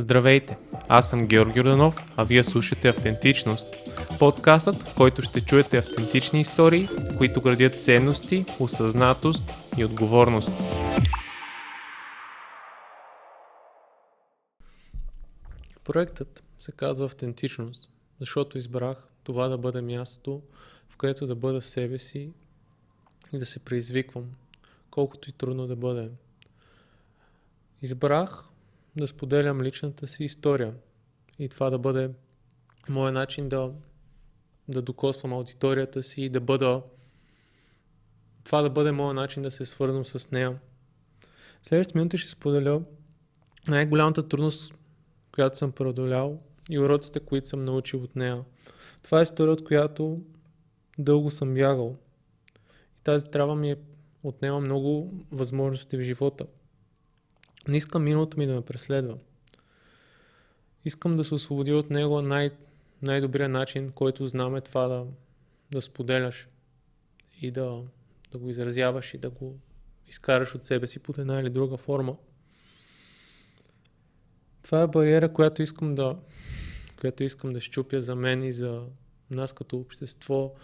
Здравейте, аз съм Георги Йорданов, а вие слушате Автентичност. Подкастът, в който ще чуете автентични истории, които градят ценности, осъзнатост и отговорност. Проектът се казва Автентичност, защото избрах това да бъде мястото, в където да бъда себе си и да се предизвиквам, колкото и трудно да бъде. Избрах да споделям личната си история и това да бъде моят начин да, да докосвам аудиторията си и да бъда това да бъде моят начин да се свързвам с нея. Следващите минути ще споделя най-голямата трудност, която съм преодолял и уроците, които съм научил от нея. Това е история, от която дълго съм бягал. И тази трава ми е отнема много възможности в живота. Не искам миналото ми да ме преследва. Искам да се освободи от него най- най-добрият начин, който знам е това да, да споделяш и да, да го изразяваш и да го изкараш от себе си под една или друга форма. Това е бариера, която искам да, която искам да щупя за мен и за нас като общество,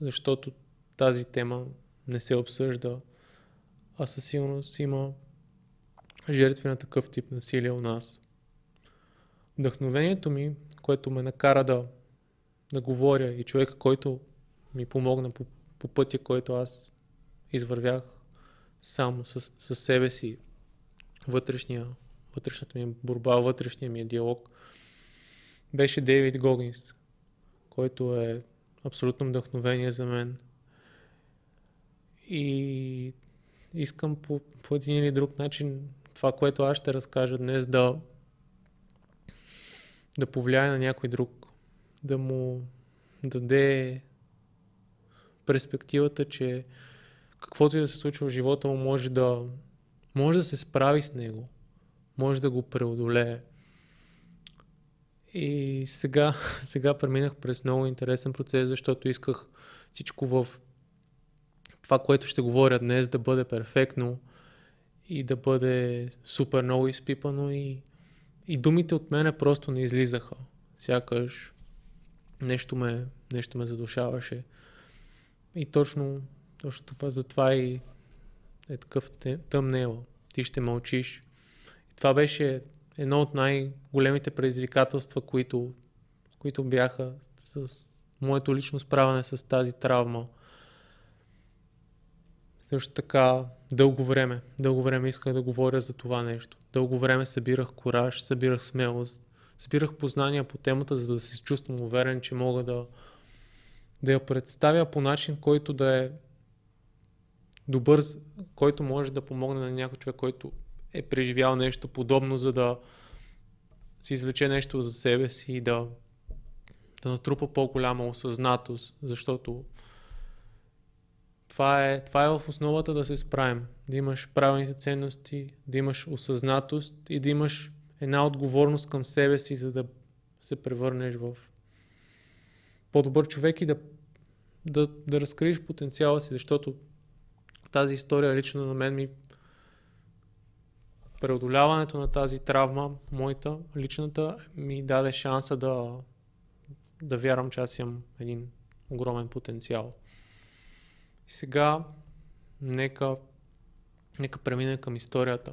защото тази тема не се обсъжда, а със сигурност има жертви на такъв тип насилие у нас. Вдъхновението ми, което ме накара да, да говоря и човека, който ми помогна по, по пътя, който аз извървях сам с, с себе си, вътрешния, вътрешната ми борба, вътрешния ми диалог, беше Дейвид Гогинс, който е абсолютно вдъхновение за мен. И искам по, по един или друг начин това, което аз ще разкажа днес, да, да повлияе на някой друг, да му даде перспективата, че каквото и да се случва в живота му може да, може да се справи с него, може да го преодолее. И сега, сега преминах през много интересен процес, защото исках всичко в това, което ще говоря днес, да бъде перфектно, и да бъде супер много изпипано и, и думите от мене просто не излизаха. Сякаш нещо ме, нещо ме задушаваше. И точно, точно това, затова и е такъв тъмнел. Ти ще мълчиш. И това беше едно от най-големите предизвикателства, които, които бяха с моето лично справяне с тази травма. Също така, дълго време, дълго време исках да говоря за това нещо. Дълго време събирах кораж, събирах смелост, събирах познания по темата, за да се чувствам уверен, че мога да, да я представя по начин, който да е добър, който може да помогне на някой човек, който е преживял нещо подобно, за да си извлече нещо за себе си и да, да натрупа по-голяма осъзнатост, защото това е, това е в основата да се справим. Да имаш правилните ценности, да имаш осъзнатост и да имаш една отговорност към себе си, за да се превърнеш в по-добър човек и да, да, да разкриеш потенциала си, защото тази история лично на мен ми преодоляването на тази травма, моята, личната, ми даде шанса да, да вярвам, че аз имам един огромен потенциал. И сега нека, нека преминем към историята.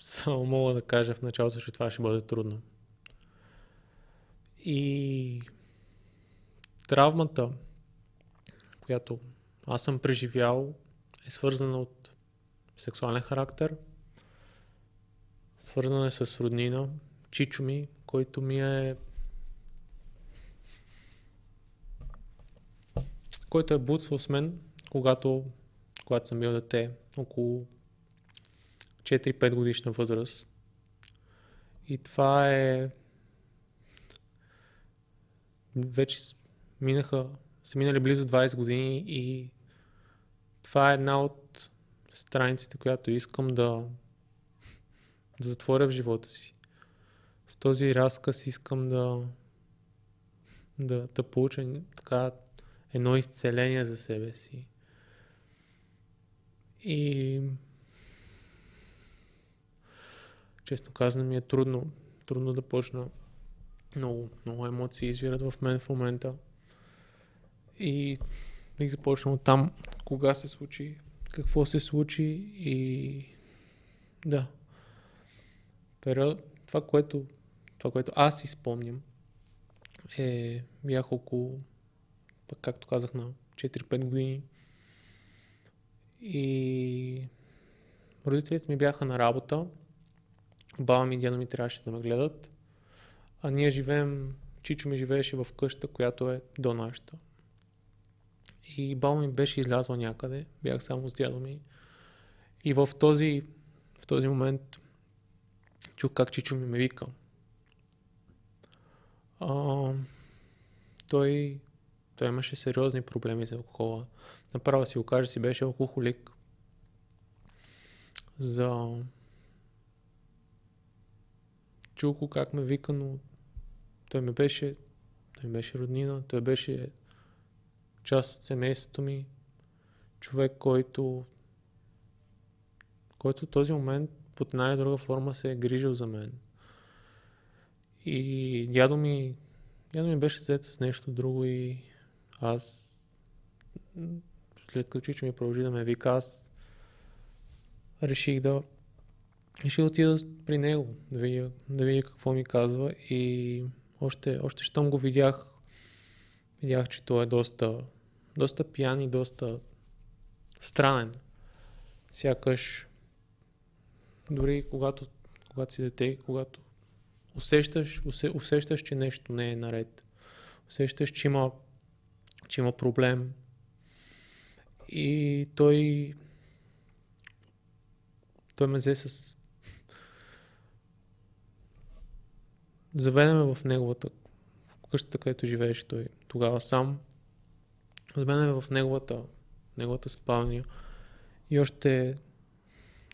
Само мога да кажа в началото, че това ще бъде трудно. И травмата, която аз съм преживял, е свързана от сексуален характер, свързана е с роднина, чичо ми, който ми е който е буцвал с мен, когато, когато съм бил дете, около 4-5 годишна възраст. И това е... Вече минаха, са минали близо 20 години и това е една от страниците, която искам да, да затворя в живота си. С този разказ искам да, да, да получа така едно изцеление за себе си. И честно казано ми е трудно, трудно да почна. Много, много емоции извират в мен в момента. И бих започнал от там, кога се случи, какво се случи и да. Период, това, което, това, което аз си спомням, е, бях около, пък както казах, на 4-5 години. И родителите ми бяха на работа. Баба ми и дядо ми трябваше да ме гледат. А ние живеем, Чичо ми живееше в къща, която е до нашата. И баба ми беше излязла някъде, бях само с дядо ми. И в този, в този момент чух как Чичо ми ме вика. А, той, той имаше сериозни проблеми с алкохола. Направо си го си беше алкохолик. За... Чух го как ме вика, но той ме беше, той беше роднина, той беше част от семейството ми, човек, който, който в този момент под една или друга форма се е грижил за мен. И дядо ми, дядо ми беше след с нещо друго и аз, след като чичо ми продължи да ме вика, аз реших да реших да отида при него, да видя, да видя какво ми казва и още, още щом го видях, видях, че той е доста, доста пиян и доста странен. Сякаш дори когато, когато си дете, когато усещаш, усе, усещаш, че нещо не е наред. Усещаш, че има, че има проблем. И той той ме взе с заведеме в неговата в къщата, където живееше той тогава сам. Заведеме в неговата, неговата спалня и още,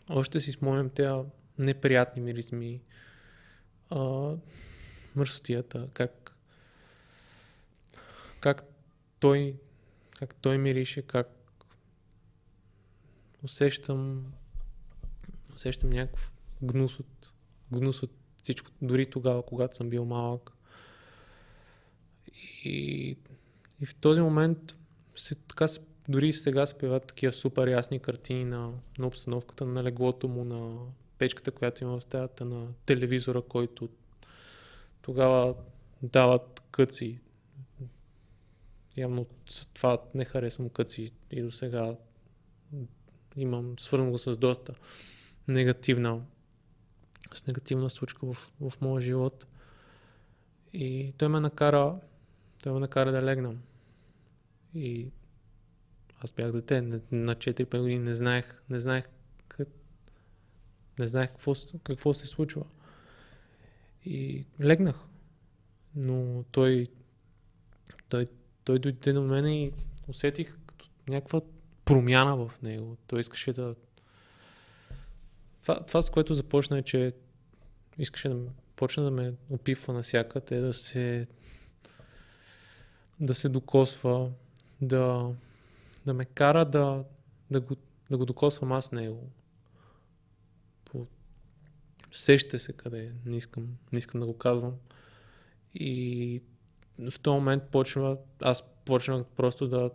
още си спомням тези неприятни миризми, а, мърсотията, как, как той, как той мирише, как усещам, усещам някакъв гнус от, гнус от всичко, дори тогава, когато съм бил малък. И, и в този момент се, така, дори сега се появяват такива супер ясни картини на, на обстановката, на леглото му, на печката, която има в стаята, на телевизора, който тогава дават къци. Явно това не харесвам къци и до сега имам свързано го с доста негативна с негативна случка в, в моя живот. И той ме накара, той ме накара да легна. И аз бях дете, на 4-5 години не знаех, не знаех, как, не знаех какво, какво се случва. И легнах. Но той, той, той дойде до мен и усетих като някаква промяна в него. Той искаше да... Това, това с което започна е, че искаше да почне да ме опитва навсякъде, да се да се докосва, да, да ме кара да, да, го, да го докосвам аз него. По... Сеща се къде е, не искам, не искам да го казвам. И в този момент почва, аз почнах просто да,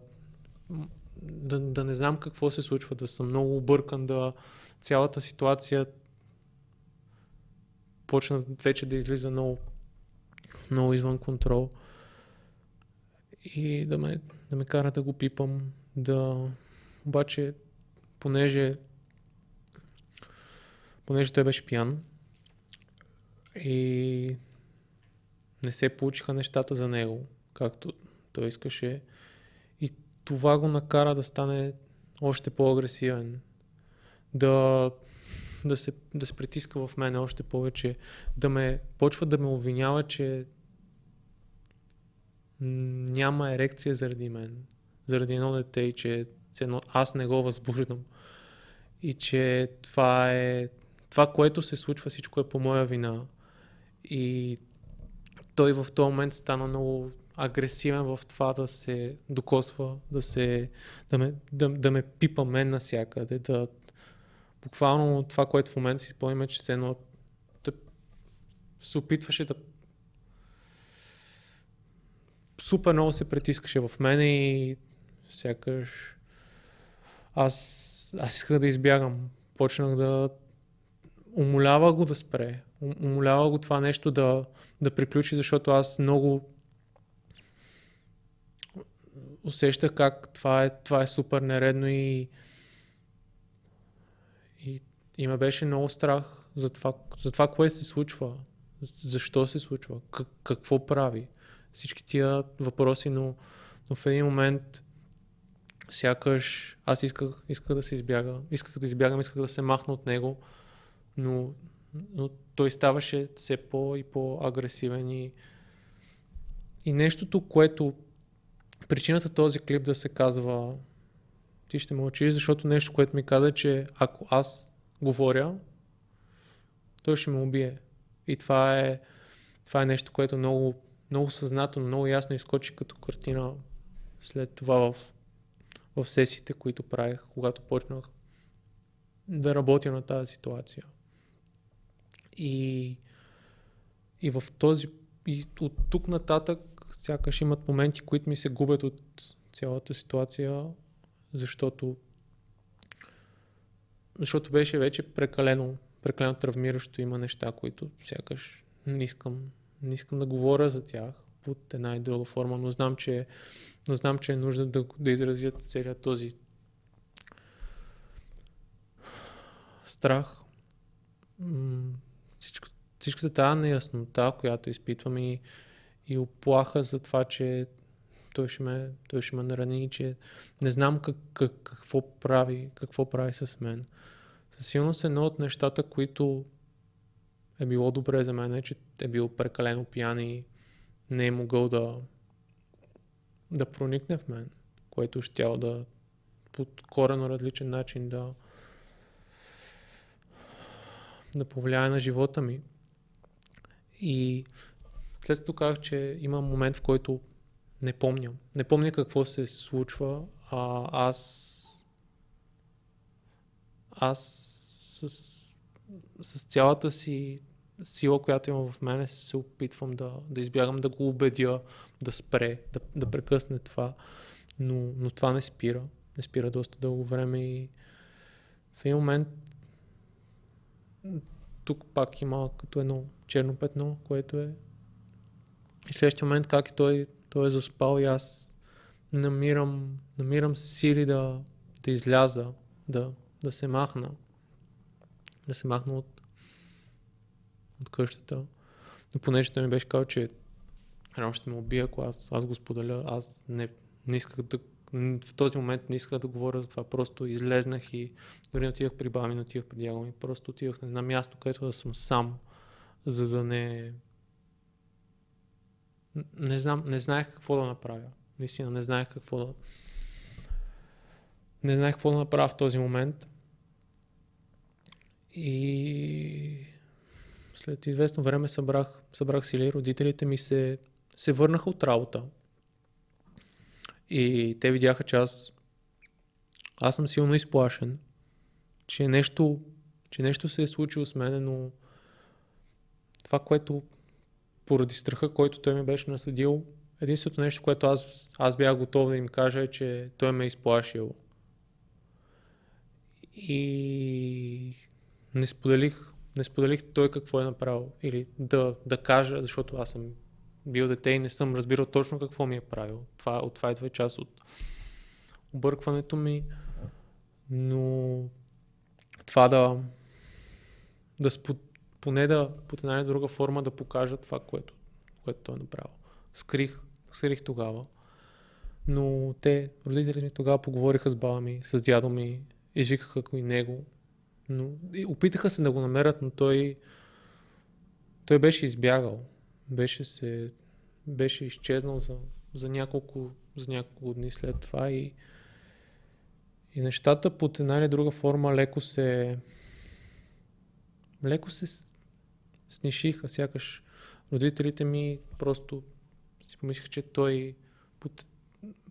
да, да не знам какво се случва, да съм много объркан, да цялата ситуация почна вече да излиза много, много извън контрол. И да ме, да ме кара да го пипам, да... Обаче, понеже понеже той беше пиян и не се получиха нещата за него, както той искаше. И това го накара да стане още по-агресивен. Да да се, да се притиска в мен още повече, да ме почва да ме обвинява, че няма ерекция заради мен, заради едно дете и че едно, аз не го възбуждам. И че това е това, което се случва, всичко е по моя вина. И той в този момент стана много агресивен в това да се докосва, да, се, да, ме, да, да ме пипа мен насякъде, да, буквално това, което в момента си спомням, че се едно се опитваше да супер много се притискаше в мене и сякаш аз, аз исках да избягам. Почнах да умолява го да спре. Умолява го това нещо да, да приключи, защото аз много усещах как това е, това е супер нередно и, и, и ме беше много страх за това, за това кое се случва, защо се случва, как, какво прави. Всички тия въпроси, но, но в един момент сякаш аз исках, исках да се избяга, исках да избягам, исках да се махна от него, но, но той ставаше все по- и по-агресивен и, и нещото, което причината този клип да се казва ти ще мълчиш, защото нещо, което ми каза, че ако аз говоря, той ще ме убие. И това е, това е нещо, което много, много съзнателно, много ясно изкочи като картина след това в, в сесиите, които правих, когато почнах да работя на тази ситуация. И, и в този и от тук нататък сякаш имат моменти, които ми се губят от цялата ситуация, защото защото беше вече прекалено, прекалено травмиращо. Има неща, които сякаш не искам, не искам да говоря за тях под една и друга форма, но знам, че, но знам, че е нужда да, да изразят целият този страх. Всичката тази неяснота, която изпитвам и, и оплаха за това, че той ще ме, той ще ме нарани, че не знам как, как, какво прави, какво прави с мен. Със сигурност едно от нещата, които е било добре за мен, е, че е бил прекалено пиян и не е могъл да, да проникне в мен, което ще да по корено различен начин да, да повлияе на живота ми. И след като казах, че има момент, в който не помня. Не помня какво се случва, а аз аз с, с цялата си сила, която имам в мене, се опитвам да, да избягам, да го убедя да спре, да, да прекъсне това. Но, но това не спира. Не спира доста дълго време и в един момент тук пак има като едно черно петно, което е и следващия момент как и той, той е заспал и аз намирам, намирам сили да, да изляза, да, да се махна. Да се махна от, от къщата. Но понеже той ми беше казал, че рано ще ме убия, ако аз, аз го споделя, аз не, не исках да в този момент не исках да говоря за това. Просто излезнах и дори не отивах при баба ми, не отивах при дядо ми. Просто отивах на място, където да съм сам, за да не... Не, знам, не знаех какво да направя. Наистина не знаех какво да... Не знаех какво да направя в този момент. И след известно време събрах, събрах сили. Родителите ми се, се върнаха от работа. И те видяха, че аз, аз съм силно изплашен, че нещо, че нещо се е случило с мене, но това, което поради страха, който той ми беше насъдил, единственото нещо, което аз, аз бях готов да им кажа е, че той ме е изплашил. И не споделих, не споделих той какво е направил. Или да, да кажа, защото аз съм бил дете и не съм разбирал точно какво ми е правил. Това, от това идва и част от объркването ми. Но това да, да спо, поне да под една или друга форма да покажа това, което, което той е направил. Скрих, скрих тогава. Но те, родителите ми тогава поговориха с баба ми, с дядо ми, извикаха и него. Но, и опитаха се да го намерят, но той, той беше избягал беше, се, беше изчезнал за, за, няколко, за няколко дни след това и, и нещата под една или друга форма леко се леко се снишиха, сякаш родителите ми просто си помислиха, че той под,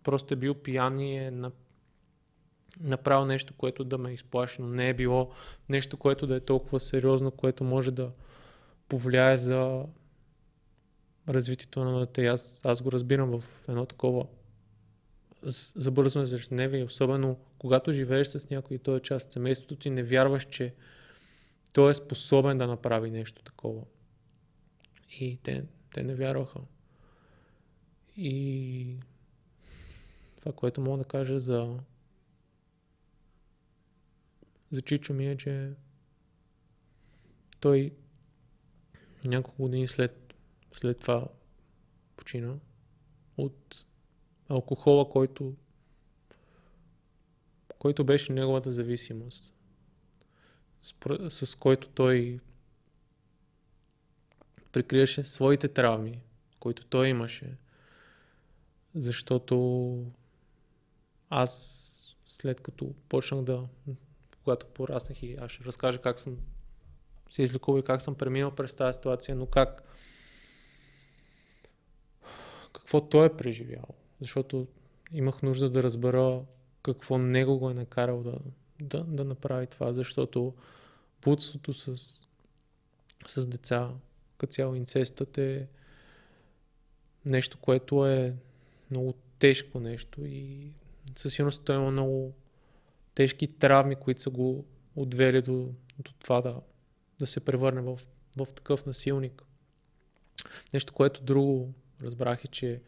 просто е бил пиян и е на, направил нещо, което да ме изплаши, но не е било нещо, което да е толкова сериозно, което може да, повлияе за развитието на дете. Аз, аз го разбирам в едно такова забързано ежедневие, особено когато живееш с някой и той е част от семейството ти, не вярваш, че той е способен да направи нещо такова. И те, те не вярваха. И това, което мога да кажа за за Чичо ми е, че той няколко години след, след това почина от алкохола, който, който беше неговата зависимост, с, с който той прикриеше своите травми, които той имаше. Защото аз след като почнах да, когато пораснах и аз ще разкажа как съм се излекувал и как съм преминал през тази ситуация, но как какво той е преживял. Защото имах нужда да разбера какво него го е накарал да, да, да направи това, защото блудството с, с деца, като цяло инцестът е нещо, което е много тежко нещо и със сигурност той има много тежки травми, които са го отвели до, до това да, да се превърне в, в такъв насилник. Нещо, което друго разбрах е, че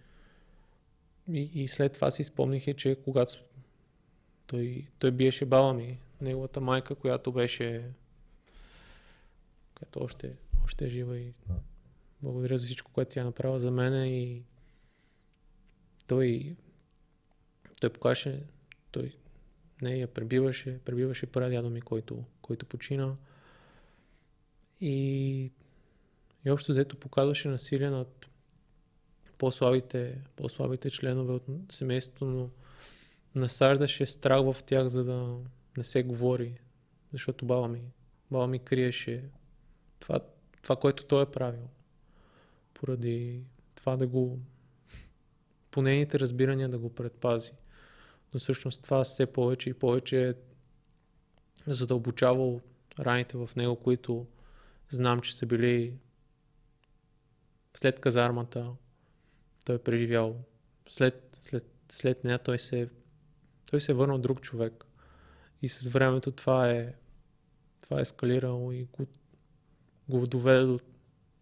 и, и след това си спомних е, че когато той, той биеше баба ми, неговата майка, която беше която още, още е жива и благодаря за всичко, което тя направила за мен и той той покаже, той не я пребиваше, пребиваше прадядо ми, който, който почина. И, и общо взето показваше насилие над по-слабите, по-слабите членове от семейството, но насаждаше страх в тях, за да не се говори. Защото баба ми, баба ми криеше това, това, което той е правил. Поради това да го, по нейните разбирания да го предпази. Но всъщност това все повече и повече е задълбочавал раните в него, които знам, че са били след казармата, той е преживял. След, след, след нея той се, той се е върнал друг човек. И с времето това е, това е ескалирало и го, го доведе до,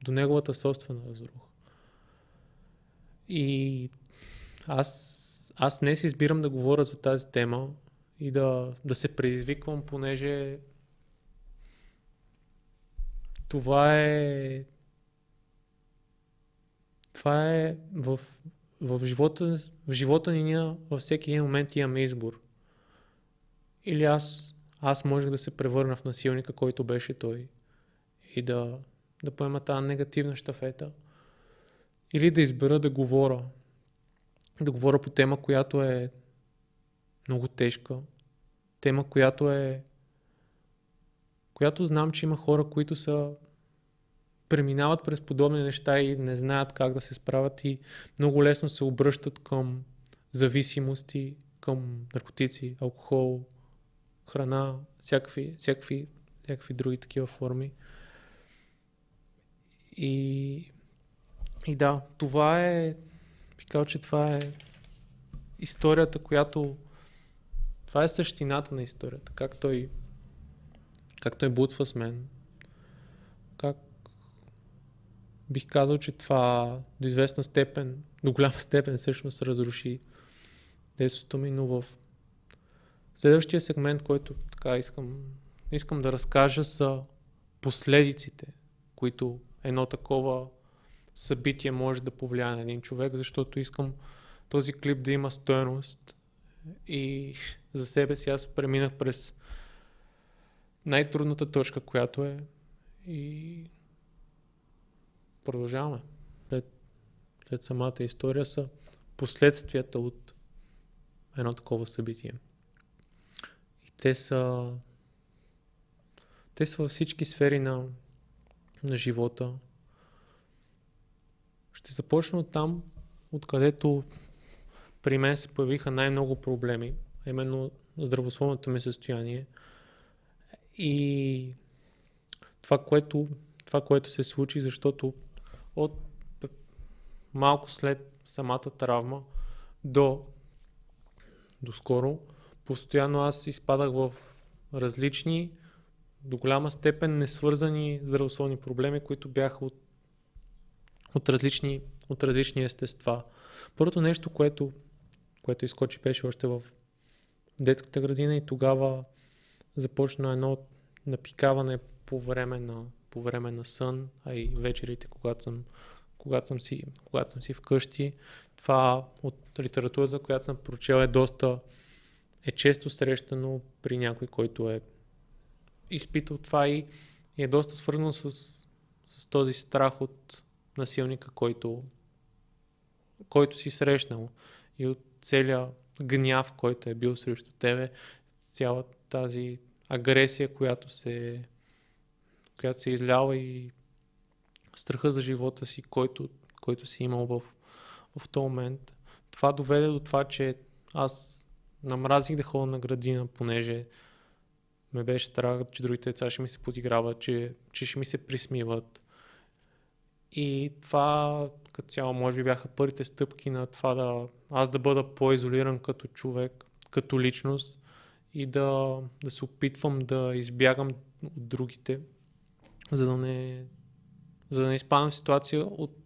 до неговата собствена разруха. И аз, аз днес избирам да говоря за тази тема и да, да се предизвиквам, понеже това е това е в, в, живота, в живота ни ние във всеки един момент имаме избор. Или аз, аз можех да се превърна в насилника, който беше той и да, да поема тази негативна щафета. Или да избера да говоря. Да говоря по тема, която е много тежка. Тема, която е която знам, че има хора, които са преминават през подобни неща и не знаят как да се справят и много лесно се обръщат към зависимости, към наркотици, алкохол, храна, всякакви, всякакви, всякакви други такива форми. И, и да, това е, би че това е историята, която това е същината на историята. Как той, как той бутва с мен. Как бих казал, че това до известна степен, до голяма степен всъщност разруши детството ми, но в следващия сегмент, който така искам, искам да разкажа са последиците, които едно такова събитие може да повлияе на един човек, защото искам този клип да има стоеност и за себе си аз преминах през най-трудната точка, която е и продължаваме. След, след самата история са последствията от едно такова събитие. И те са те са във всички сфери на, на живота. Ще започна от там, откъдето при мен се появиха най-много проблеми, именно здравословното ми състояние. И това, което това, което се случи, защото от малко след самата травма до, до скоро, постоянно аз изпадах в различни, до голяма степен несвързани здравословни проблеми, които бяха от, от, различни, от различни естества. Първото нещо, което, което изкочи, беше още в детската градина и тогава започна едно напикаване по време на, по време на сън, а и вечерите, когато съм, когато съм, си, когато съм си вкъщи. Това от литературата, която съм прочел е доста е често срещано при някой, който е изпитал това и, е доста свързано с, с този страх от насилника, който, който си срещнал и от целия гняв, който е бил срещу тебе, цяла тази агресия, която се, която се излява и страха за живота си, който, който си имал в, в този момент. Това доведе до това, че аз намразих да ходя на градина, понеже ме беше страх, че другите деца ще ми се подиграват, че, че ще ми се присмиват. И това като цяло може би бяха първите стъпки на това да аз да бъда по-изолиран като човек, като личност и да, да се опитвам да избягам от другите, за да не, за да не изпадам в ситуация, от,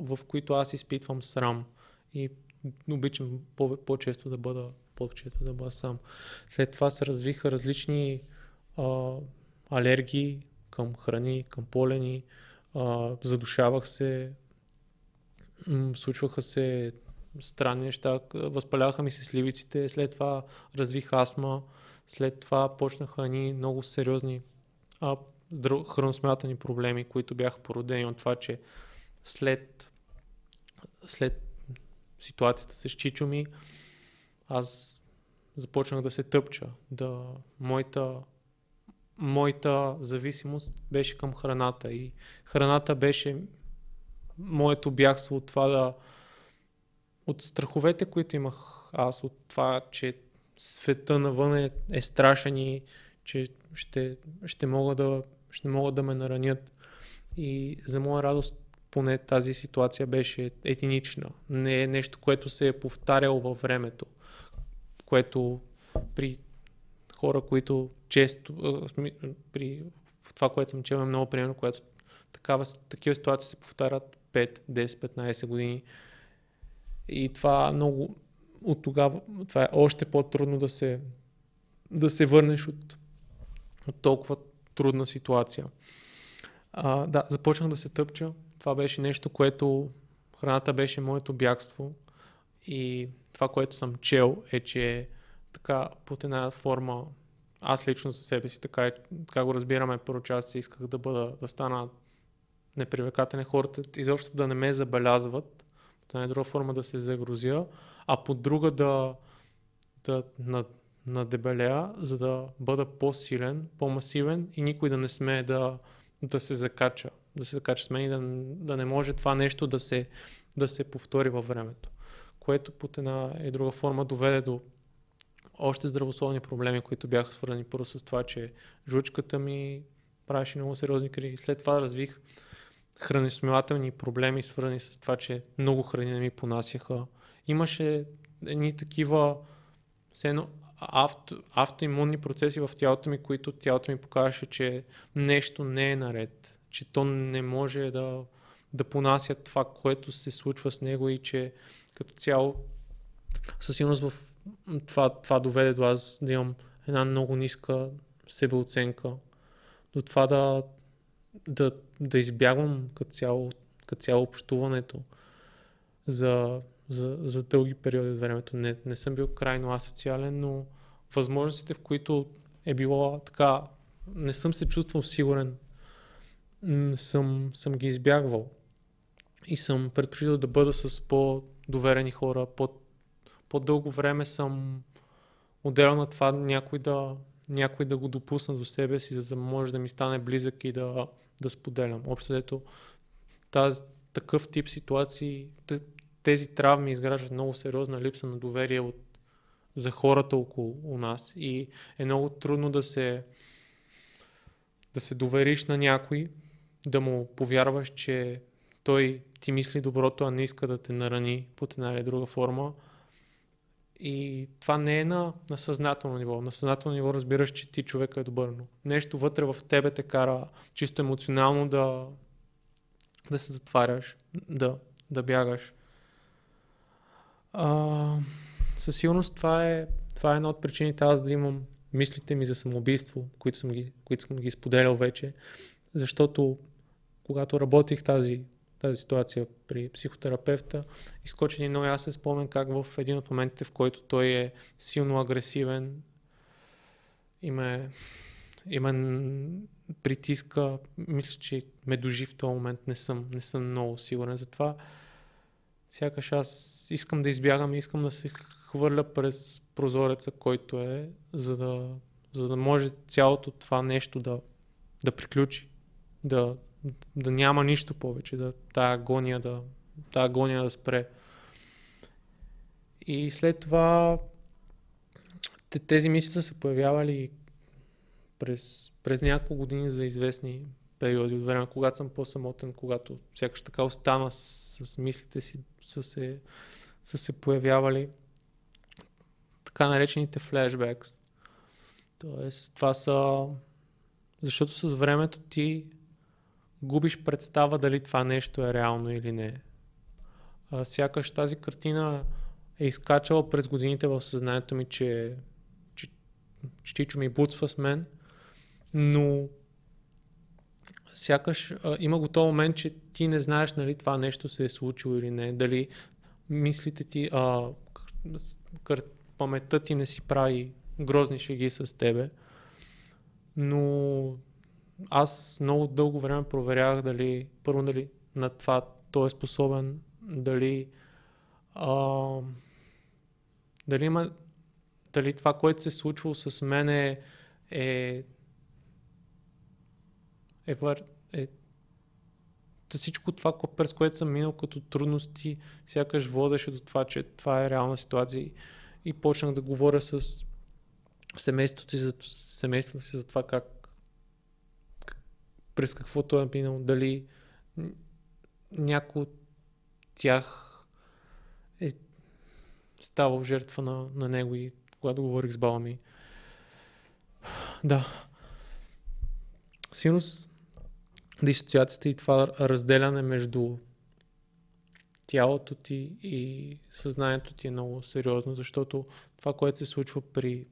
в които аз изпитвам срам. И обичам по- по-често да бъда по-често да бъда сам. След това се развиха различни а, алергии към храни, към полени, а, задушавах се, м- случваха се странни неща, възпаляха ми се сливиците, след това развих астма, след това почнаха ни много сериозни а, храносмятани проблеми, които бяха породени от това, че след, след ситуацията с Чичо ми, аз започнах да се тъпча. Да, моята, моята зависимост беше към храната и храната беше моето бягство от това да от страховете, които имах аз, от това, че света навън е, е страшен и че ще, ще, мога да, ще могат да ме наранят. И за моя радост поне тази ситуация беше единична. Не е нещо, което се е повтаряло във времето, което при хора, които често, при това, което съм чел, е много примерно, което такава, такива ситуации се повтарят 5, 10, 15 години. И това много от тогава, това е още по-трудно да се, да се върнеш от, от толкова трудна ситуация. А, да, започнах да се тъпча. Това беше нещо, което храната беше моето бягство. И това, което съм чел е, че така под една форма, аз лично за себе си, така, така го разбираме, първо част исках да бъда, да стана непривлекателен хората, изобщо да не ме забелязват, от една друга форма да се загрузя, а по друга да, да над, надебелея, за да бъда по-силен, по-масивен и никой да не смее да, да се закача, да се закача с мен и да, да не може това нещо да се, да се повтори във времето. Което под една и друга форма доведе до още здравословни проблеми, които бяха свързани първо с това, че жучката ми правеше много сериозни криви. След това развих храносмилателни проблеми, свързани с това, че много храни не ми понасяха. Имаше едни такива все едно, авто, автоимунни процеси в тялото ми, които тялото ми показваше, че нещо не е наред, че то не може да, да понася това, което се случва с него и че като цяло със сигурност в това, това доведе до аз да имам една много ниска себеоценка, до това да, да, да избягвам като цяло, като цяло общуването за, за, за дълги периоди от времето. Не, не съм бил крайно асоциален, но възможностите, в които е било така, не съм се чувствал сигурен, съм, съм ги избягвал. И съм предпочитал да бъда с по-доверени хора, по по-дълго време съм отделял на това някой да, някой да го допусна до себе си, за да може да ми стане близък и да, да споделям. Общо дето тази, такъв тип ситуации, тези травми изграждат много сериозна липса на доверие от, за хората около нас и е много трудно да се, да се довериш на някой да му повярваш, че той ти мисли доброто, а не иска да те нарани под една или друга форма. И това не е на, на съзнателно ниво. На съзнателно ниво разбираш, че ти човек е добър, но нещо вътре в тебе те кара чисто емоционално да, да се затваряш, да, да бягаш. А, със сигурност това е, това е една от причините аз да имам мислите ми за самоубийство, които съм ги, които съм ги споделял вече, защото когато работих тази, тази ситуация при психотерапевта, изкочи един много ясен спомен как в един от моментите, в който той е силно агресивен, има, има притиска, мисля, че ме дожи в този момент, не съм, не съм много сигурен. Затова сякаш аз искам да избягам и искам да се хвърля през прозореца, който е, за да, за да може цялото това нещо да, да приключи, да, да няма нищо повече, да тая агония да, тая агония да спре. И след това тези мисли са се появявали през, през няколко години за известни периоди от време, когато съм по-самотен, когато сякаш така остана с, с мислите си, са се, са се появявали така наречените флешбекс. Тоест, това са... Защото с времето ти губиш представа дали това нещо е реално или не. А, сякаш тази картина е изкачала през годините в съзнанието ми, че, че, че Чичо ми буцва с мен, но сякаш а, има го този момент, че ти не знаеш нали това нещо се е случило или не, дали мислите ти, а, кър, паметта ти не си прави грозни шеги с тебе, но аз много дълго време проверявах дали, първо дали на това той е способен, дали а, дали има дали това, което се е случвало с мен е, е, е всичко това, през което съм минал като трудности, сякаш водеше до това, че това е реална ситуация и почнах да говоря с семейството си за, семейството си за това как през каквото е минал, дали някой от тях е ставал жертва на, на него и когато говорих с баба ми. Да. Синус, дисоциацията и това разделяне между тялото ти и съзнанието ти е много сериозно, защото това, което се случва при,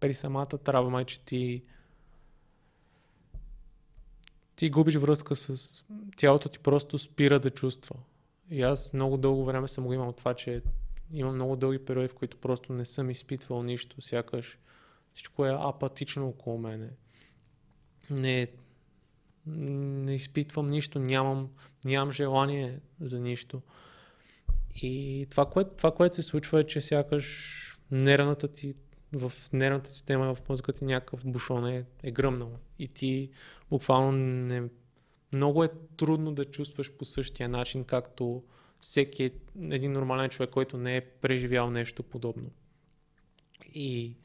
при самата травма е, че ти ти губиш връзка с тялото ти просто спира да чувства. И аз много дълго време съм го имал това, че има много дълги периоди, в които просто не съм изпитвал нищо, сякаш всичко е апатично около мене. Не, не изпитвам нищо, нямам, нямам желание за нищо. И това, което, това, което се случва е, че сякаш нервната ти, в нервната система, в мозъка ти някакъв бушон е, е гръмнал. И ти буквално не... Много е трудно да чувстваш по същия начин, както всеки един нормален човек, който не е преживял нещо подобно. И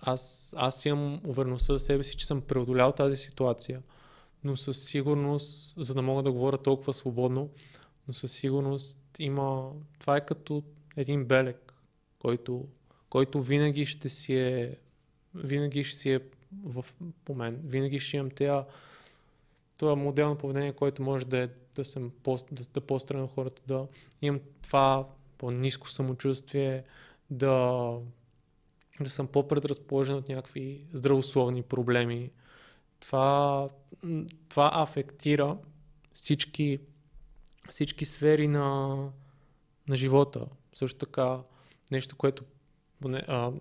аз, аз имам увереността за себе си, че съм преодолял тази ситуация, но със сигурност, за да мога да говоря толкова свободно, но със сигурност има, това е като един белег, който, който винаги ще си е, винаги ще си е в, по мен, винаги ще имам тея, това модел на поведение, който може да е да съм по, да, да по хората, да имам това по-низко самочувствие, да да съм по-предразположен от някакви здравословни проблеми. Това, това афектира всички, всички сфери на, на живота. Също така, нещо, което а,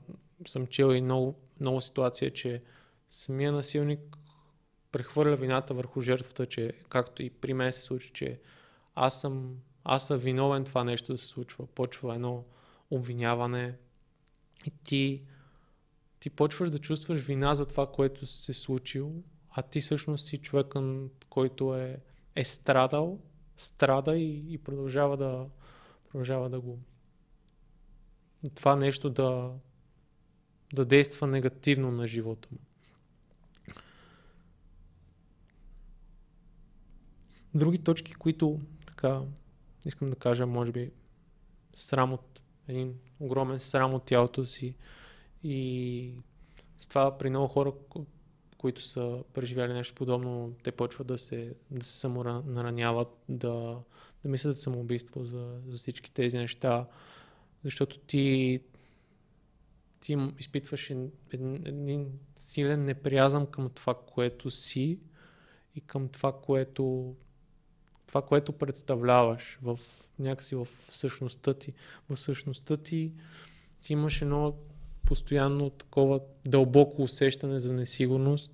съм чел и много, много ситуация, че самия насилник прехвърля вината върху жертвата, че както и при мен се случи, че аз съм, аз съм виновен това нещо да се случва. Почва едно обвиняване, и ти, ти почваш да чувстваш вина за това, което се е случило, а ти всъщност си човекът, който е, е страдал, страда и, и продължава, да, продължава да го това нещо да, да действа негативно на живота му. Други точки, които така искам да кажа, може би срам от един огромен срам от тялото си. И с това при много хора, които са преживяли нещо подобно, те почват да се, да се самонараняват, да, да мислят самоубийство, за, за всички тези неща, защото ти, ти изпитваш един, един силен неприязъм към това, което си и към това, което, това, което представляваш в някакси в същността ти. В същността ти ти имаш едно постоянно такова дълбоко усещане за несигурност.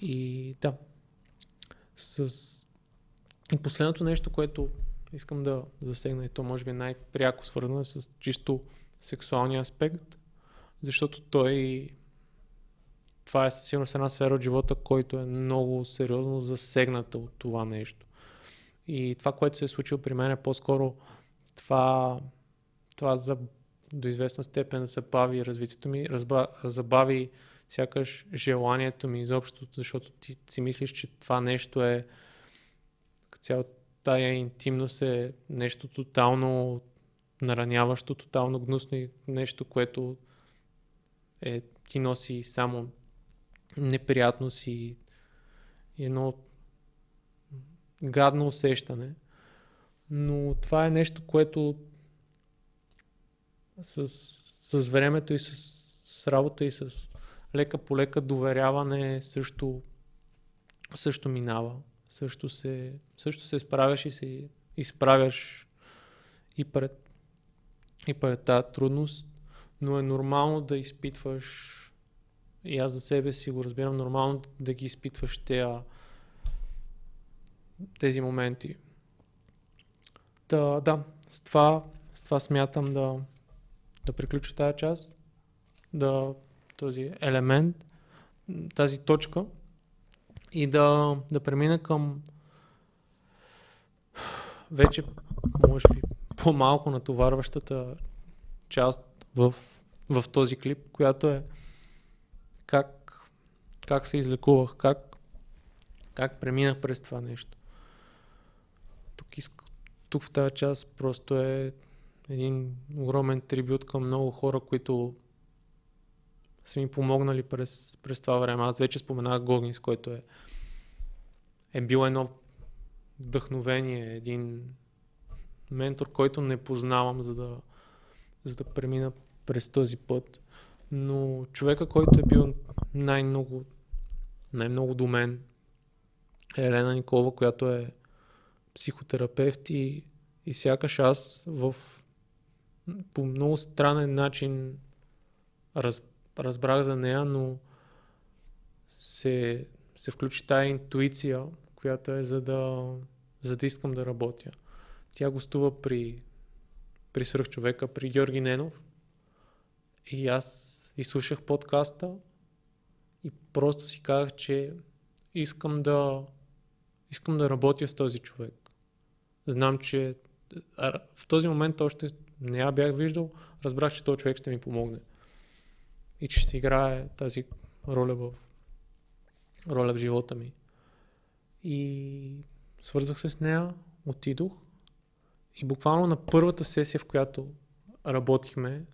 И да. С... И последното нещо, което искам да засегна, и то може би най-пряко свързано е с чисто сексуалния аспект, защото той това е със сигурност една сфера от живота, който е много сериозно засегната от това нещо. И това, което се е случило при мен е по-скоро това, това за, до известна степен забави развитието ми, разба, забави сякаш желанието ми изобщо, защото ти си мислиш, че това нещо е цял тая интимност е нещо тотално нараняващо, тотално гнусно и нещо, което е, ти носи само неприятност и едно гадно усещане. Но това е нещо, което с, с времето и с, с работа и с лека по лека доверяване също, също минава. Също се, също се справяш и се изправяш и пред, и пред тази трудност, но е нормално да изпитваш и аз за себе си го разбирам нормално да ги изпитваш тези тези моменти. Да, да, с това, с това смятам да, да приключа тази част, да, този елемент, тази точка и да, да премина към вече, може би, по-малко натоварващата част в, в този клип, която е как, как се излекувах, как, как преминах през това нещо. Тук, иск, тук в тази част просто е един огромен трибют към много хора, които са ми помогнали през, през това време. Аз вече споменах Гогинс, който е, е бил едно вдъхновение, един ментор, който не познавам, за да, за да премина през този път. Но човека, който е бил най-много, най-много до мен е Елена Николова, която е психотерапевт и, и сякаш аз в, по много странен начин раз, разбрах за нея, но се, се включи тая интуиция, която е за да, за да искам да работя. Тя гостува при, при свръхчовека, при Георги Ненов и аз изслушах подкаста и просто си казах, че искам да, искам да работя с този човек. Знам, че в този момент още не я бях виждал, разбрах, че този човек ще ми помогне. И че ще играе тази роля в, роля в живота ми. И свързах се с нея, отидох и буквално на първата сесия, в която работихме,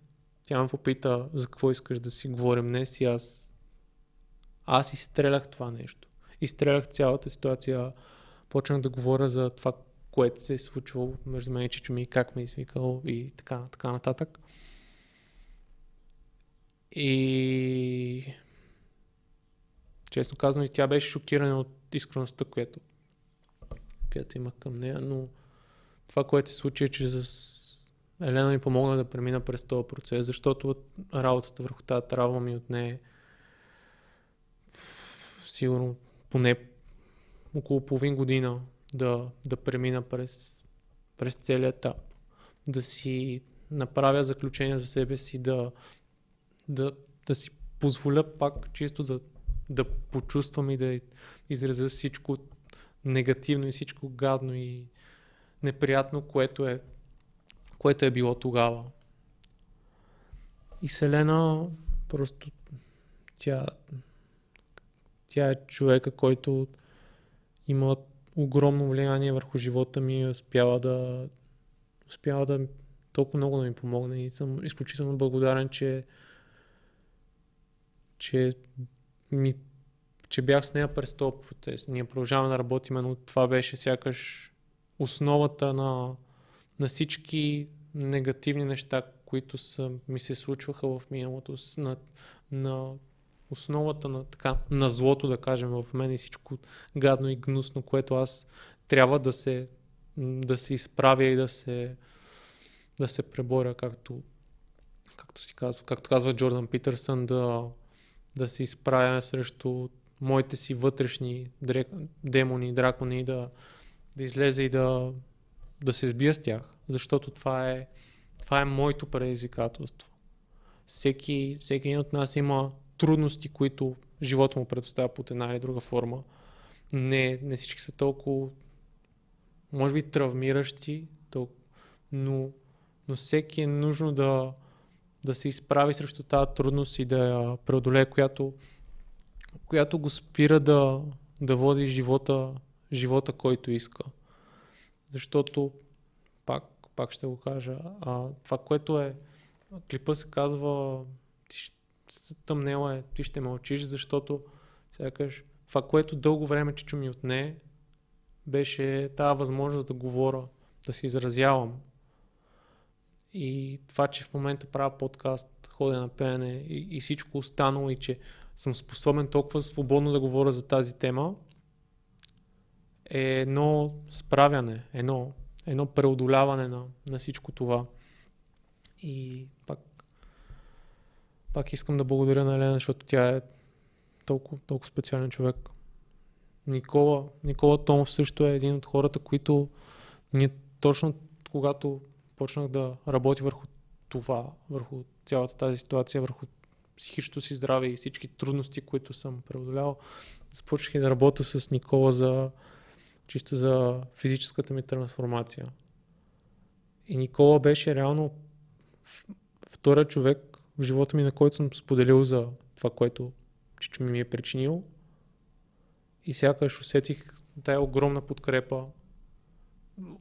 тя ме попита за какво искаш да си говорим днес и аз аз изстрелях това нещо. Изстрелях цялата ситуация, почнах да говоря за това, което се е случвало между мен и чичо ми, как ме е извикал и така, така нататък. И честно казано и тя беше шокирана от искреността, която, която имах към нея, но това, което се случи е, че с Елена ми помогна да премина през този процес, защото работата върху тази травма ми отне сигурно поне около половин година да, да премина през, през целият етап. Да си направя заключение за себе си, да, да, да си позволя пак чисто да, да почувствам и да изразя всичко негативно и всичко гадно и неприятно, което е което е било тогава. И Селена просто тя, тя е човека, който има огромно влияние върху живота ми успява да успява да толкова много да ми помогне и съм изключително благодарен, че че, ми, че бях с нея през този процес. Ние продължаваме да работим, но това беше сякаш основата на, на всички негативни неща, които са, ми се случваха в миналото, на, на основата на, така, на злото, да кажем, в мен и всичко гадно и гнусно, което аз трябва да се, да се изправя и да се, да се преборя, както, както, си казва, както казва Джордан Питърсън, да, да се изправя срещу моите си вътрешни демони, дракони, да, да излезе и да, да се сбия с тях, защото това е, това е моето предизвикателство. Всеки, всеки един от нас има трудности, които живота му предоставя под една или друга форма. Не, не всички са толкова, може би, травмиращи, толкова, но, но всеки е нужно да, да се изправи срещу тази трудност и да я преодолее, която, която го спира да, да води живота, живота, който иска. Защото, пак, пак ще го кажа, а, това, което е, клипа се казва тъмнела е, ти ще мълчиш, защото сякаш това, което дълго време чичо ми отне, беше тази възможност да говоря, да се изразявам. И това, че в момента правя подкаст, ходя на пеене и, и всичко останало и че съм способен толкова свободно да говоря за тази тема, е едно справяне, едно, едно преодоляване на, на всичко това. И пак, пак искам да благодаря на Елена, защото тя е толкова, толкова специален човек. Никола, Никола Томов също е един от хората, които ние точно когато почнах да работя върху това, върху цялата тази ситуация, върху психичното си здраве и всички трудности, които съм преодолял, започнах и да работя с Никола за чисто за физическата ми трансформация. И Никола беше реално втория човек в живота ми, на който съм споделил за това, което чичо ми, е причинил. И сякаш усетих тая огромна подкрепа,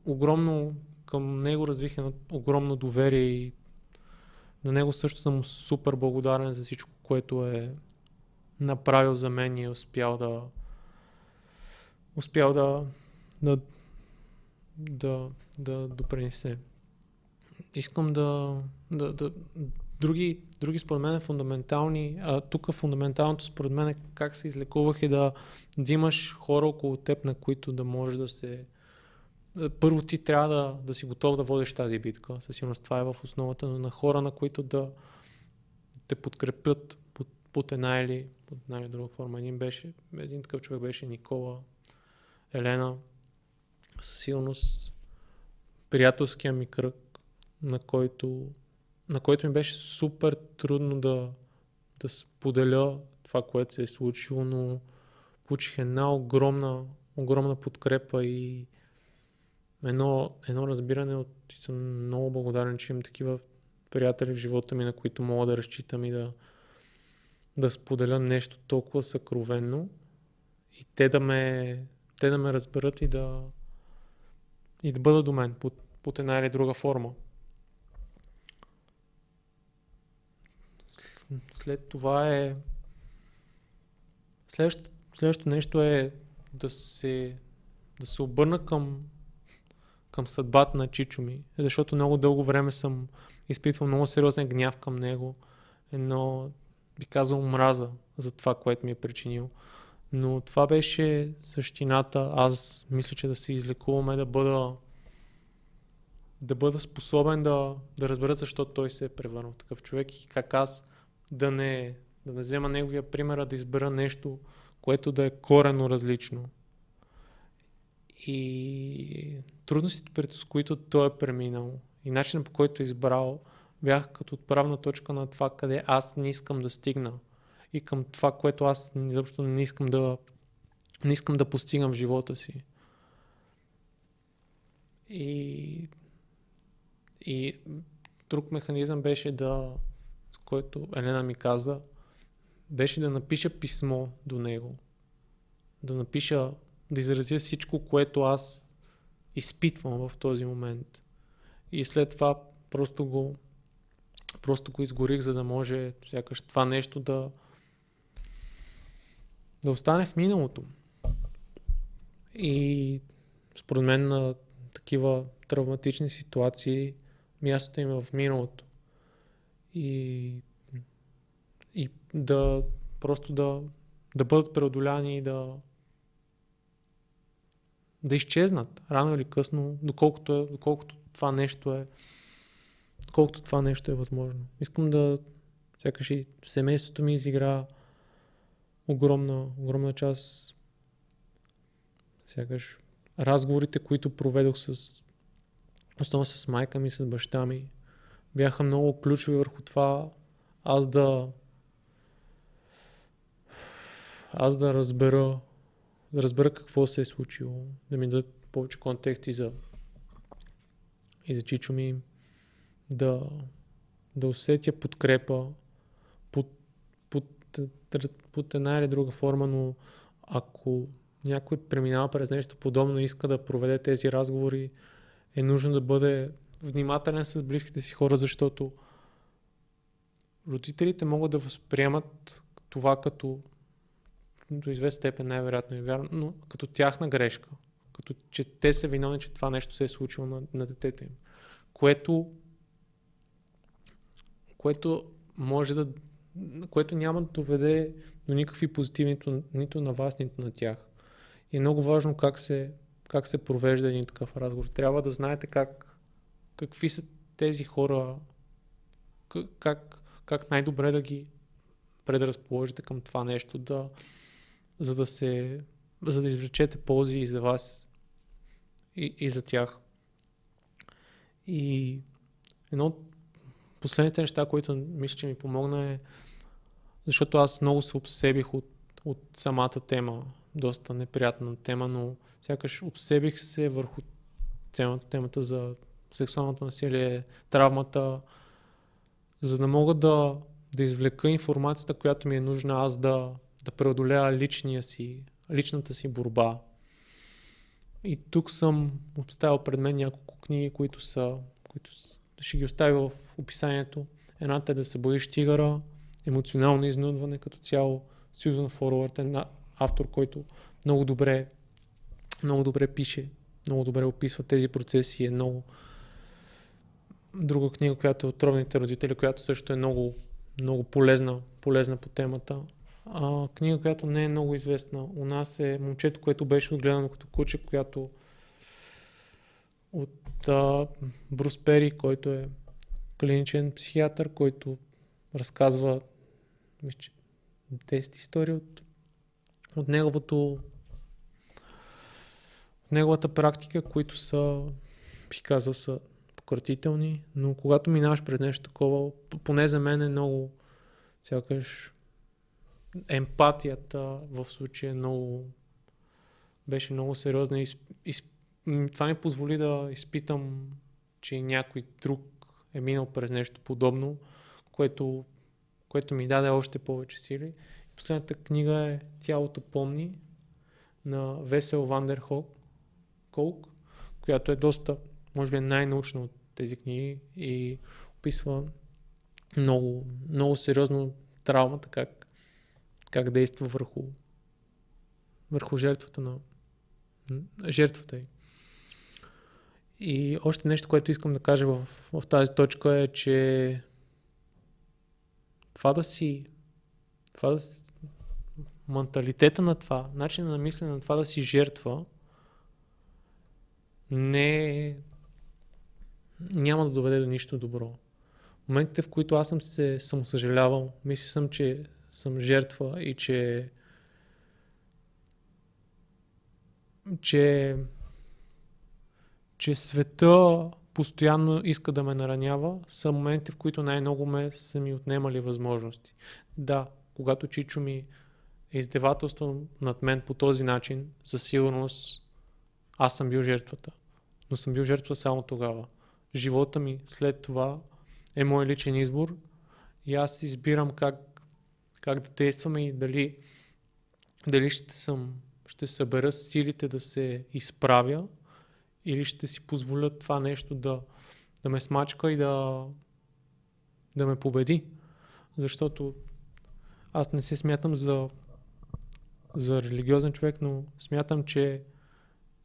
огромно към него развих едно огромно доверие и на него също съм супер благодарен за всичко, което е направил за мен и е успял да успял да да, да, да допринесе. Искам да, да, да други, други според мен фундаментални, а тук фундаменталното според мен е как се излекувах и да, да имаш хора около теб, на които да може да се е, първо ти трябва да, да си готов да водиш тази битка. Със сигурност това е в основата, но на хора, на които да те подкрепят под, под една или под една или друга форма. Един, беше, един такъв човек беше Никола, Елена, със сигурност приятелския ми кръг, на който, на който ми беше супер трудно да, да споделя това, което се е случило, но получих една огромна, огромна подкрепа и едно, едно разбиране от и съм много благодарен, че имам такива приятели в живота ми, на които мога да разчитам и да, да споделя нещо толкова съкровенно и те да ме, те да ме разберат и да, и да бъдат до мен под, под една или друга форма. След това е Следващото, следващото нещо е да се, да се обърна към към съдбата на Чичо ми, защото много дълго време съм изпитвал много сериозен гняв към него, едно, би казал, омраза за това, което ми е причинил. Но това беше същината. Аз мисля, че да се излекуваме, да бъда да бъда способен да, да разбера защо той се е превърнал в такъв човек и как аз да не, да не взема неговия пример, а да избера нещо, което да е корено различно. И трудностите, пред които той е преминал и начинът по който е избрал, бяха като отправна точка на това, къде аз не искам да стигна и към това, което аз изобщо не искам да, не искам да постигам в живота си. И, и друг механизъм беше да, който Елена ми каза, беше да напиша писмо до него. Да напиша да изразя всичко, което аз изпитвам в този момент. И след това просто го, просто го изгорих, за да може сякаш това нещо да, да остане в миналото. И според мен на такива травматични ситуации мястото им е в миналото. И, и да просто да, да бъдат преодоляни и да, да изчезнат рано или късно, доколкото, е, доколкото това нещо е доколкото това нещо е възможно. Искам да сякаш и семейството ми изигра огромна, огромна част сякаш разговорите, които проведох с основно с майка ми, с баща ми, бяха много ключови върху това аз да аз да разбера да разбера какво се е случило, да ми дадат повече контекст и за и за чичо ми, да, да усетя подкрепа под, под, под една или друга форма, но ако някой преминава през нещо подобно и иска да проведе тези разговори, е нужно да бъде внимателен с близките си хора, защото родителите могат да възприемат това като до известна степен най-вероятно е вярно, но като тяхна грешка. Като че те са виновни, че това нещо се е случило на, на детето им. Което което може да което няма да доведе до никакви позитиви нито, нито на вас, нито на тях. И е много важно как се, как се провежда един такъв разговор. Трябва да знаете как, какви са тези хора, как, как най-добре да ги предразположите към това нещо, да, за да се за да извлечете ползи и за вас и, и за тях. И едно от последните неща, които мисля, че ми помогна е, защото аз много се обсебих от, от самата тема, доста неприятна тема, но сякаш обсебих се върху темата за сексуалното насилие, травмата, за да мога да, да извлека информацията, която ми е нужна аз да, да преодоля личния си, личната си борба. И тук съм обставил пред мен няколко книги, които са, които ще ги оставя в описанието. Едната е да се боиш тигъра, емоционално изнудване като цяло. Сюзан Форвард е автор, който много добре, много добре пише, много добре описва тези процеси. Е много друга книга, която е Отровните родители, която също е много, много полезна, полезна по темата. А, книга, която не е много известна у нас е Момчето, което беше отгледано като куче, която от а, Брус Пери, който е клиничен психиатър, който разказва 10 истории от, от неговото от неговата практика, които са, бих казал, са пократителни, но когато минаваш през нещо такова, поне за мен е много, сякаш, емпатията в случая е много, беше много сериозна и, и това ми позволи да изпитам, че някой друг е минал през нещо подобно, което, което ми даде още повече сили. Последната книга е Тялото помни на Весел Вандерхок, Колк, която е доста, може би най-научна от тези книги и описва много, много сериозно травмата, как, как действа върху, върху жертвата на жертвата й. И още нещо, което искам да кажа в, в тази точка е, че това да си, това да си, менталитета на това, начинът на мислене на това да си жертва, не няма да доведе до нищо добро. Моментите, в които аз съм се самосъжалявал, мисля съм, че съм жертва и че че че света постоянно иска да ме наранява, са моменти, в които най-много ме са ми отнемали възможности. Да, когато Чичо ми е издевателство над мен по този начин, със сигурност аз съм бил жертвата. Но съм бил жертва само тогава. Живота ми след това е мой личен избор и аз избирам как, как да действаме и дали, дали ще съм ще събера силите да се изправя или ще си позволя това нещо да, да ме смачка и да, да ме победи. Защото аз не се смятам за, за религиозен човек, но смятам, че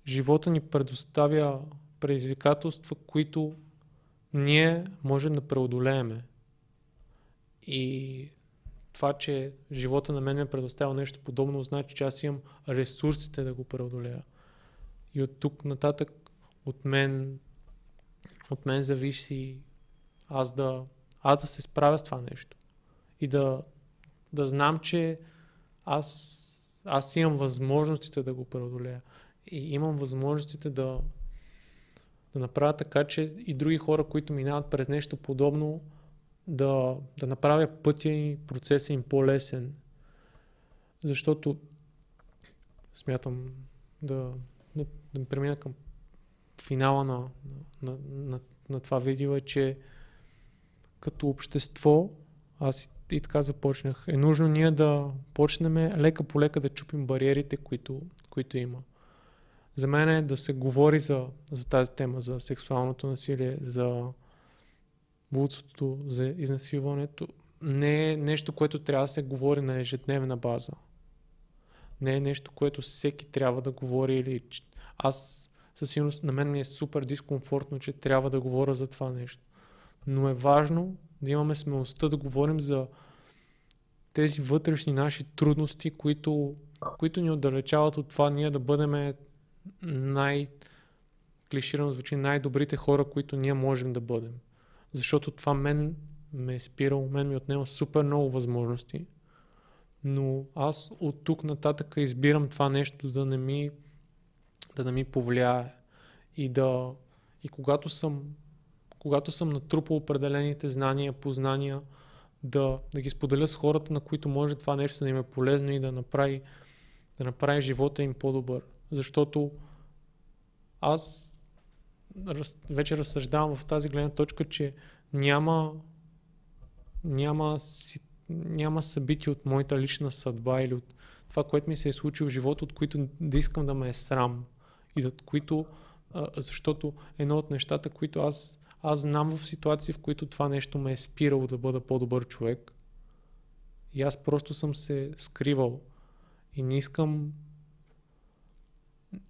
живота ни предоставя предизвикателства, които ние можем да преодолееме. И това, че живота на мен ме предоставя нещо подобно, значи, че аз имам ресурсите да го преодолея. И от тук нататък от мен, от мен зависи аз да, аз да се справя с това нещо. И да, да знам, че аз, аз имам възможностите да го преодолея. И имам възможностите да, да направя така, че и други хора, които минават през нещо подобно, да, да направя пътя и процеса им по-лесен. Защото смятам да, да, да премина към финала на, на, на, на това видео е, че като общество, аз и, и така започнах, е нужно ние да почнем лека по лека да чупим бариерите, които, които има. За мен е да се говори за, за тази тема, за сексуалното насилие, за блудството, за изнасилването, не е нещо, което трябва да се говори на ежедневна база. Не е нещо, което всеки трябва да говори или аз със сигурност на мен ми е супер дискомфортно, че трябва да говоря за това нещо. Но е важно да имаме смелостта да говорим за тези вътрешни наши трудности, които, които ни отдалечават от това ние да бъдем най- клиширано звучи най-добрите хора, които ние можем да бъдем. Защото това мен ме е спирало, мен ми е отнема супер много възможности. Но аз от тук нататък избирам това нещо да не ми, да не ми повлияе. И да. И когато съм, когато съм натрупал определените знания, познания, да, да ги споделя с хората, на които може това нещо да им е полезно и да направи, да направи живота им по-добър. Защото аз раз, вече разсъждавам в тази гледна точка, че няма, няма, няма събития от моята лична съдба или от това, което ми се е случило в живота, от които да искам да ме е срам. И от които, а, защото едно от нещата, които аз, аз знам в ситуации, в които това нещо ме е спирало да бъда по-добър човек. И аз просто съм се скривал. И не искам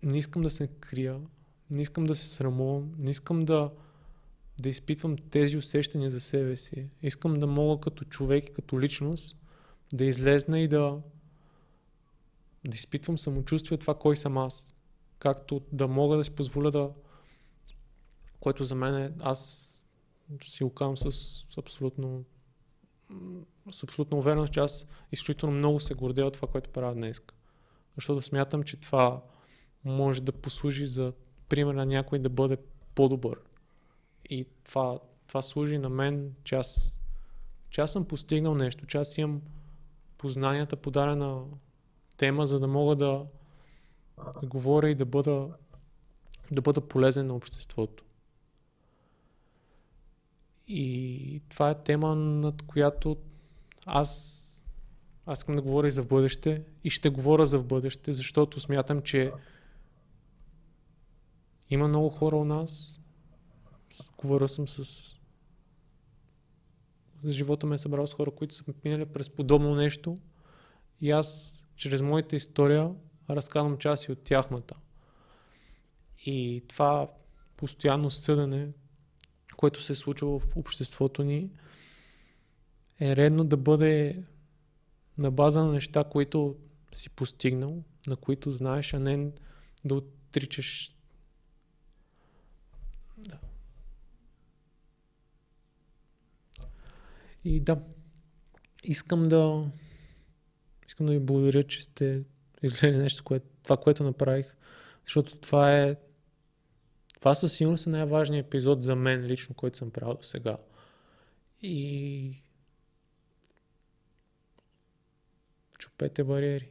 не искам да се крия, не искам да се срамувам, не искам да, да изпитвам тези усещания за себе си. Искам да мога като човек и като личност да излезна и да, да изпитвам самочувствие това кой съм аз. Както да мога да си позволя да... Което за мен е... Аз си окам с, абсолютно с абсолютно увереност, че аз изключително много се гордея от това, което правя днес. Защото смятам, че това може да послужи за пример на някой да бъде по-добър. И това, това служи на мен, че аз, че аз съм постигнал нещо, че аз имам познанията по дадена тема, за да мога да, да говоря и да бъда, да бъда полезен на обществото. И това е тема, над която аз, аз искам да говоря и за в бъдеще и ще говоря за в бъдеще, защото смятам, че има много хора у нас. Говорил съм с... Живота ме е събрал с хора, които са минали през подобно нещо. И аз, чрез моята история, разказвам части от тяхната. И това постоянно съдене, което се е случва в обществото ни, е редно да бъде на база на неща, които си постигнал, на които знаеш, а не да отричаш И да, искам да искам да ви благодаря, че сте изгледали нещо, кое, това, което направих, защото това е това със сигурност е най-важният епизод за мен лично, който съм правил сега. И чупете бариери.